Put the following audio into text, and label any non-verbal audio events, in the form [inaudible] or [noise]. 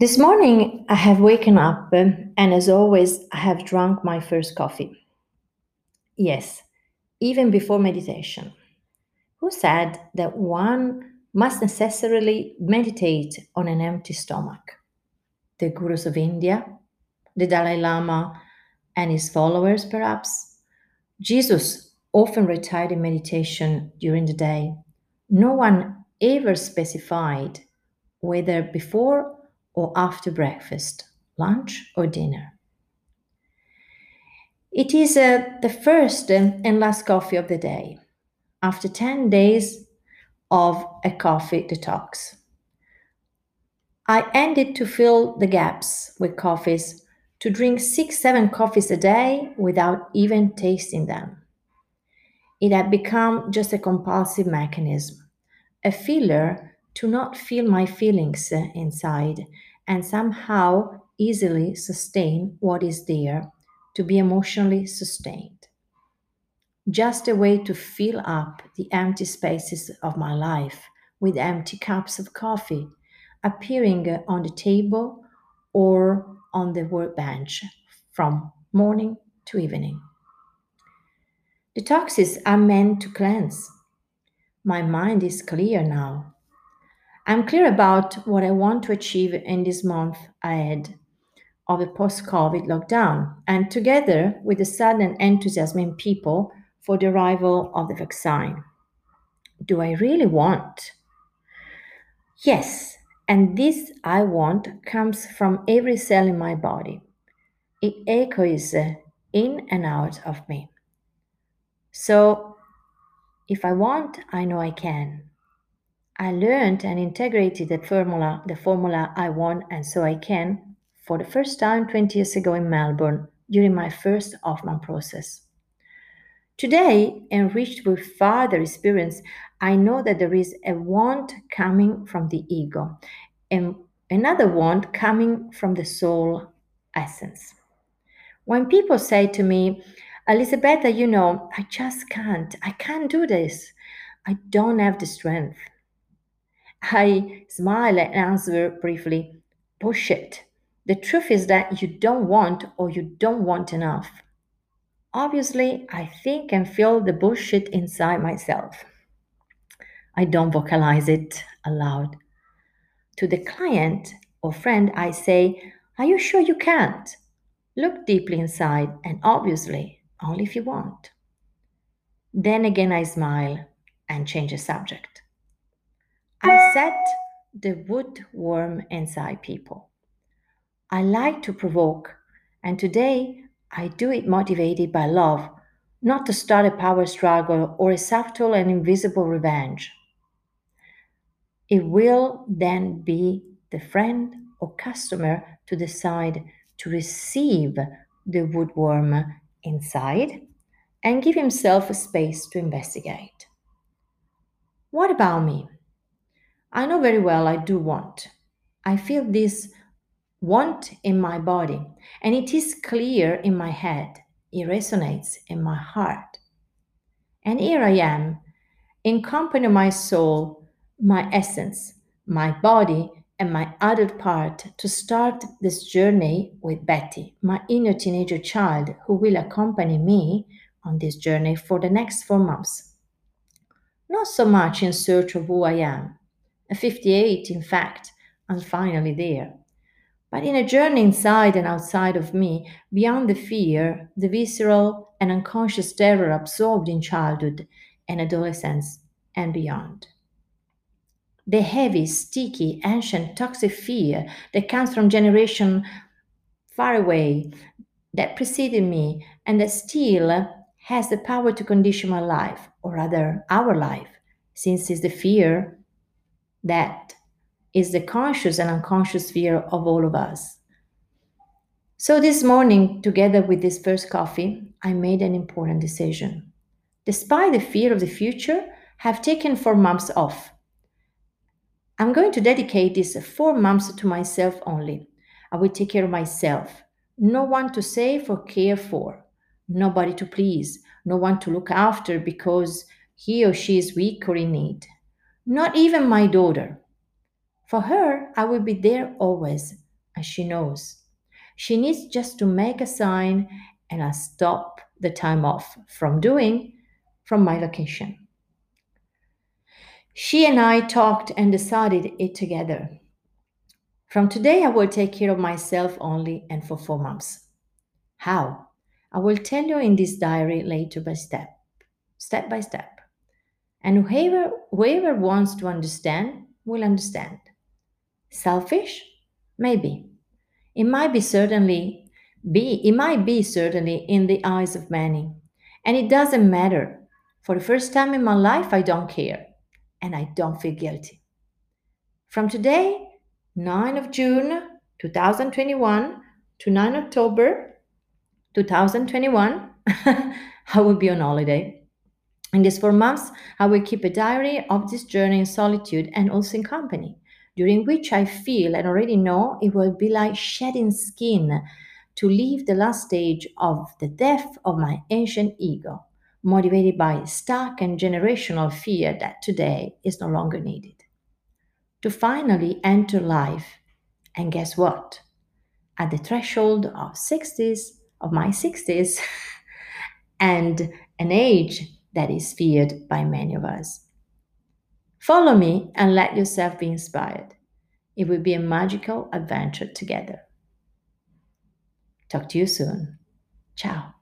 This morning I have waken up um, and as always I have drunk my first coffee. Yes, even before meditation. Who said that one must necessarily meditate on an empty stomach? The gurus of India, the Dalai Lama and his followers perhaps? Jesus often retired in meditation during the day. No one ever specified whether before or after breakfast, lunch or dinner. It is uh, the first and last coffee of the day, after 10 days of a coffee detox. I ended to fill the gaps with coffees, to drink six, seven coffees a day without even tasting them. It had become just a compulsive mechanism, a filler to not feel my feelings uh, inside and somehow easily sustain what is there, to be emotionally sustained. Just a way to fill up the empty spaces of my life with empty cups of coffee appearing on the table or on the workbench from morning to evening. Detoxes are meant to cleanse. My mind is clear now. I'm clear about what I want to achieve in this month ahead of the post COVID lockdown, and together with the sudden enthusiasm in people for the arrival of the vaccine. Do I really want? Yes, and this I want comes from every cell in my body. It echoes in and out of me. So, if I want, I know I can. I learned and integrated the formula, the formula I want and so I can, for the first time 20 years ago in Melbourne during my first Hoffman process. Today, enriched with further experience, I know that there is a want coming from the ego and another want coming from the soul essence. When people say to me, Elisabetta, you know, I just can't, I can't do this, I don't have the strength. I smile and answer briefly, bullshit. The truth is that you don't want or you don't want enough. Obviously, I think and feel the bullshit inside myself. I don't vocalize it aloud. To the client or friend, I say, Are you sure you can't? Look deeply inside, and obviously, only if you want. Then again, I smile and change the subject. Set the woodworm inside people. I like to provoke, and today I do it motivated by love, not to start a power struggle or a subtle and invisible revenge. It will then be the friend or customer to decide to receive the woodworm inside and give himself a space to investigate. What about me? I know very well I do want. I feel this want in my body, and it is clear in my head. It resonates in my heart. And here I am, in company of my soul, my essence, my body, and my adult part to start this journey with Betty, my inner teenager child, who will accompany me on this journey for the next four months. Not so much in search of who I am, a 58, in fact, I'm finally there. But in a journey inside and outside of me, beyond the fear, the visceral and unconscious terror absorbed in childhood and adolescence and beyond. The heavy, sticky, ancient, toxic fear that comes from generation far away, that preceded me, and that still has the power to condition my life, or rather our life, since it's the fear that is the conscious and unconscious fear of all of us. So this morning, together with this first coffee, I made an important decision. Despite the fear of the future, have taken four months off. I'm going to dedicate these four months to myself only. I will take care of myself. No one to save or care for. Nobody to please. No one to look after because he or she is weak or in need not even my daughter. For her, I will be there always, and she knows. She needs just to make a sign and I stop the time off from doing from my vacation. She and I talked and decided it together. From today, I will take care of myself only and for four months. How? I will tell you in this diary later by step, step by step. And whoever, whoever wants to understand will understand. Selfish? Maybe. It might be certainly be, it might be certainly in the eyes of many. And it doesn't matter. For the first time in my life, I don't care and I don't feel guilty. From today, 9 of June 2021 to 9 October 2021, [laughs] I will be on holiday. In these four months, I will keep a diary of this journey in solitude and also in company, during which I feel and already know it will be like shedding skin to leave the last stage of the death of my ancient ego motivated by stuck and generational fear that today is no longer needed. To finally enter life, and guess what? At the threshold of 60s, of my 60s, [laughs] and an age that is feared by many of us. Follow me and let yourself be inspired. It will be a magical adventure together. Talk to you soon. Ciao.